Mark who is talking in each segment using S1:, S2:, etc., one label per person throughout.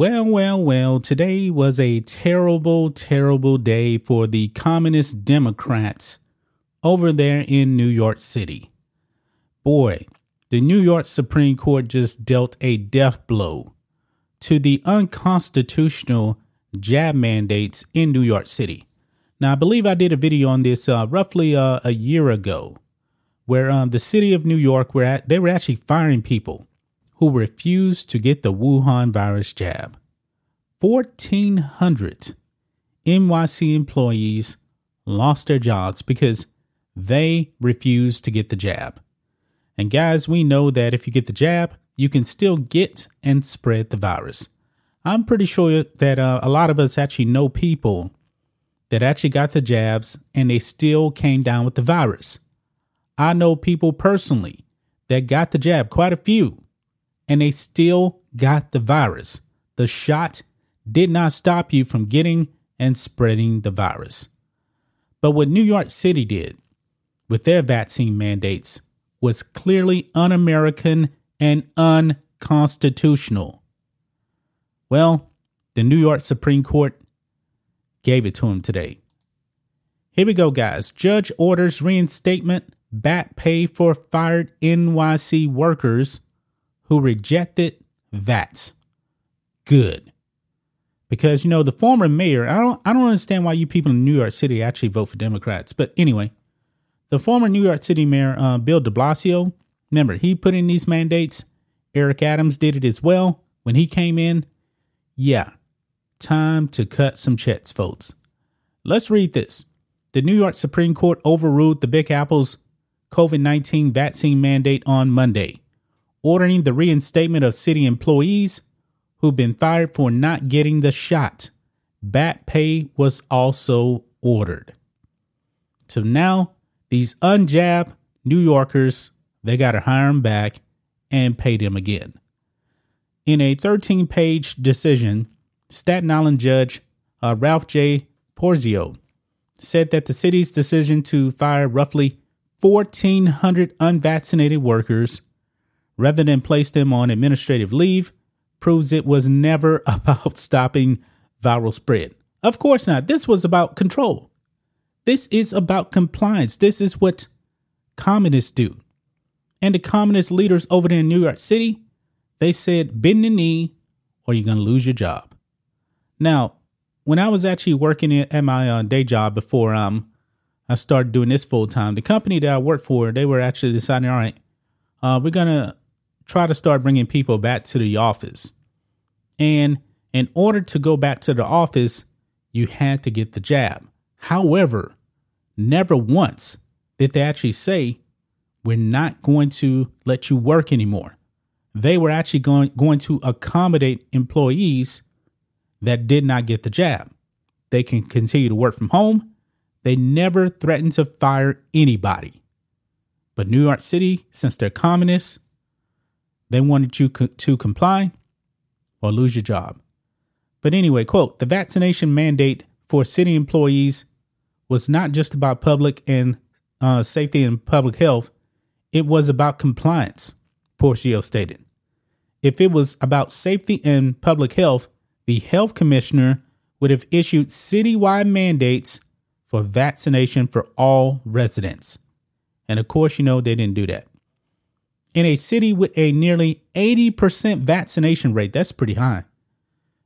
S1: Well, well, well, today was a terrible, terrible day for the Communist Democrats over there in New York City. Boy, the New York Supreme Court just dealt a death blow to the unconstitutional jab mandates in New York City. Now, I believe I did a video on this uh, roughly uh, a year ago, where um, the city of New York were at, they were actually firing people who refused to get the Wuhan virus jab. 1,400 NYC employees lost their jobs because they refused to get the jab. And guys, we know that if you get the jab, you can still get and spread the virus. I'm pretty sure that uh, a lot of us actually know people that actually got the jabs and they still came down with the virus. I know people personally that got the jab, quite a few, and they still got the virus. The shot did not stop you from getting and spreading the virus. But what New York City did with their vaccine mandates was clearly un American and unconstitutional. Well, the New York Supreme Court gave it to him today. Here we go, guys. Judge orders reinstatement back pay for fired NYC workers who rejected that. Good. Because you know the former mayor, I don't I don't understand why you people in New York City actually vote for Democrats. But anyway, the former New York City mayor uh, Bill De Blasio, remember he put in these mandates. Eric Adams did it as well when he came in. Yeah, time to cut some checks, folks. Let's read this. The New York Supreme Court overruled the Big Apple's COVID 19 vaccine mandate on Monday ordering the reinstatement of city employees who've been fired for not getting the shot. Back pay was also ordered. So now these unjab New Yorkers, they got to hire them back and pay them again. In a 13 page decision, Staten Island Judge uh, Ralph J. Porzio said that the city's decision to fire roughly 1,400 unvaccinated workers rather than place them on administrative leave proves it was never about stopping viral spread. Of course not. This was about control. This is about compliance. This is what communists do. And the communist leaders over there in New York City, they said, bend the knee or you're going to lose your job. Now, when I was actually working at my uh, day job before um, I started doing this full time, the company that I worked for, they were actually deciding, all right, uh, we're going to try to start bringing people back to the office. And in order to go back to the office, you had to get the jab. However, never once did they actually say, we're not going to let you work anymore. They were actually going, going to accommodate employees that did not get the jab. They can continue to work from home. They never threatened to fire anybody. But New York City, since they're communists, they wanted you co- to comply or lose your job. But anyway, quote, the vaccination mandate for city employees was not just about public and uh, safety and public health, it was about compliance, Porzio stated. If it was about safety and public health, the health commissioner would have issued citywide mandates for vaccination for all residents. And of course, you know, they didn't do that in a city with a nearly 80% vaccination rate. That's pretty high.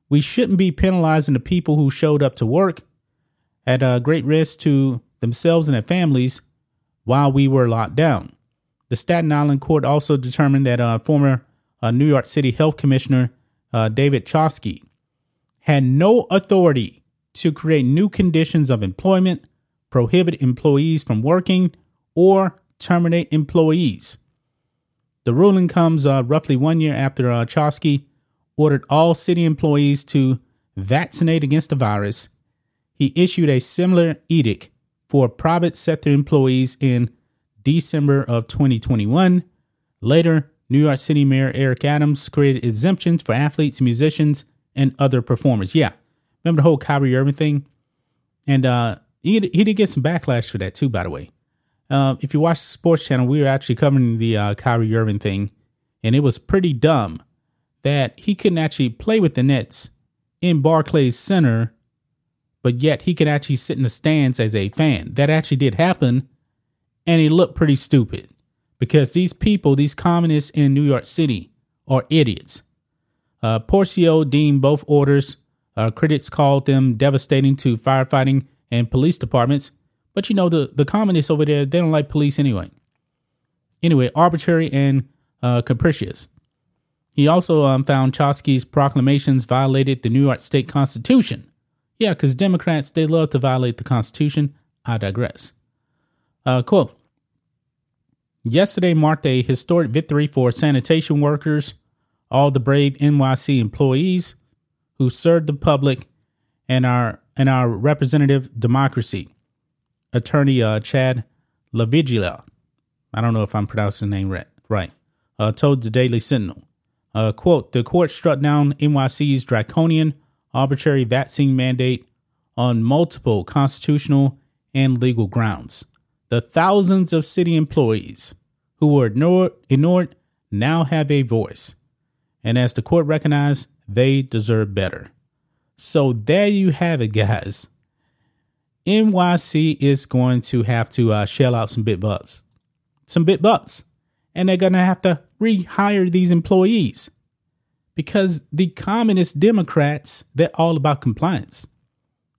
S1: We shouldn't be penalizing the people who showed up to work at a great risk to themselves and their families while we were locked down. The Staten Island court also determined that uh, former uh, New York City Health Commissioner uh, David Chokshi had no authority to create new conditions of employment, prohibit employees from working, or terminate employees. The ruling comes uh, roughly one year after uh, Chokshi ordered all city employees to vaccinate against the virus. He issued a similar edict for private sector employees in December of 2021. Later, New York City Mayor Eric Adams created exemptions for athletes, musicians, and other performers. Yeah, remember the whole Kyrie Irving thing? And uh, he, he did get some backlash for that too, by the way. Uh, if you watch the sports channel, we were actually covering the uh, Kyrie Irving thing, and it was pretty dumb that he couldn't actually play with the Nets in Barclays Center, but yet he could actually sit in the stands as a fan. That actually did happen, and he looked pretty stupid because these people, these communists in New York City, are idiots. Uh, Porzio deemed both orders. Uh, critics called them devastating to firefighting and police departments. But you know, the, the communists over there, they don't like police anyway. Anyway, arbitrary and uh, capricious. He also um, found Chokshi's proclamations violated the New York State Constitution. Yeah, because Democrats, they love to violate the Constitution. I digress. Uh, quote Yesterday marked a historic victory for sanitation workers, all the brave NYC employees who served the public and our and our representative democracy. Attorney uh, Chad LaVeglia, I don't know if I'm pronouncing his name right, right uh, told the Daily Sentinel, uh, quote, the court struck down NYC's draconian, arbitrary vaccine mandate on multiple constitutional and legal grounds. The thousands of city employees who were ignored now have a voice. And as the court recognized, they deserve better. So there you have it, guys. NYC is going to have to uh, shell out some bit bucks, some bit bucks, and they're going to have to rehire these employees because the communist Democrats they're all about compliance.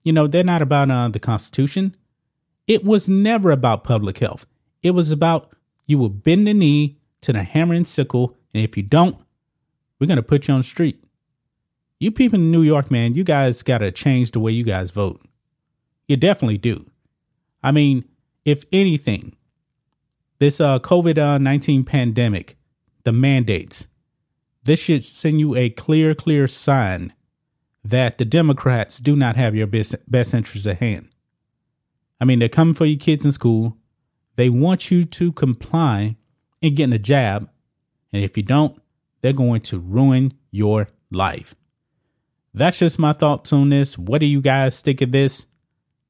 S1: You know, they're not about uh, the Constitution. It was never about public health. It was about you will bend the knee to the hammer and sickle, and if you don't, we're going to put you on the street. You people in New York, man, you guys got to change the way you guys vote. You definitely do. I mean, if anything, this uh, COVID 19 pandemic, the mandates, this should send you a clear, clear sign that the Democrats do not have your best, best interests at hand. I mean, they're coming for your kids in school. They want you to comply and getting a jab. And if you don't, they're going to ruin your life. That's just my thoughts on this. What do you guys think of this?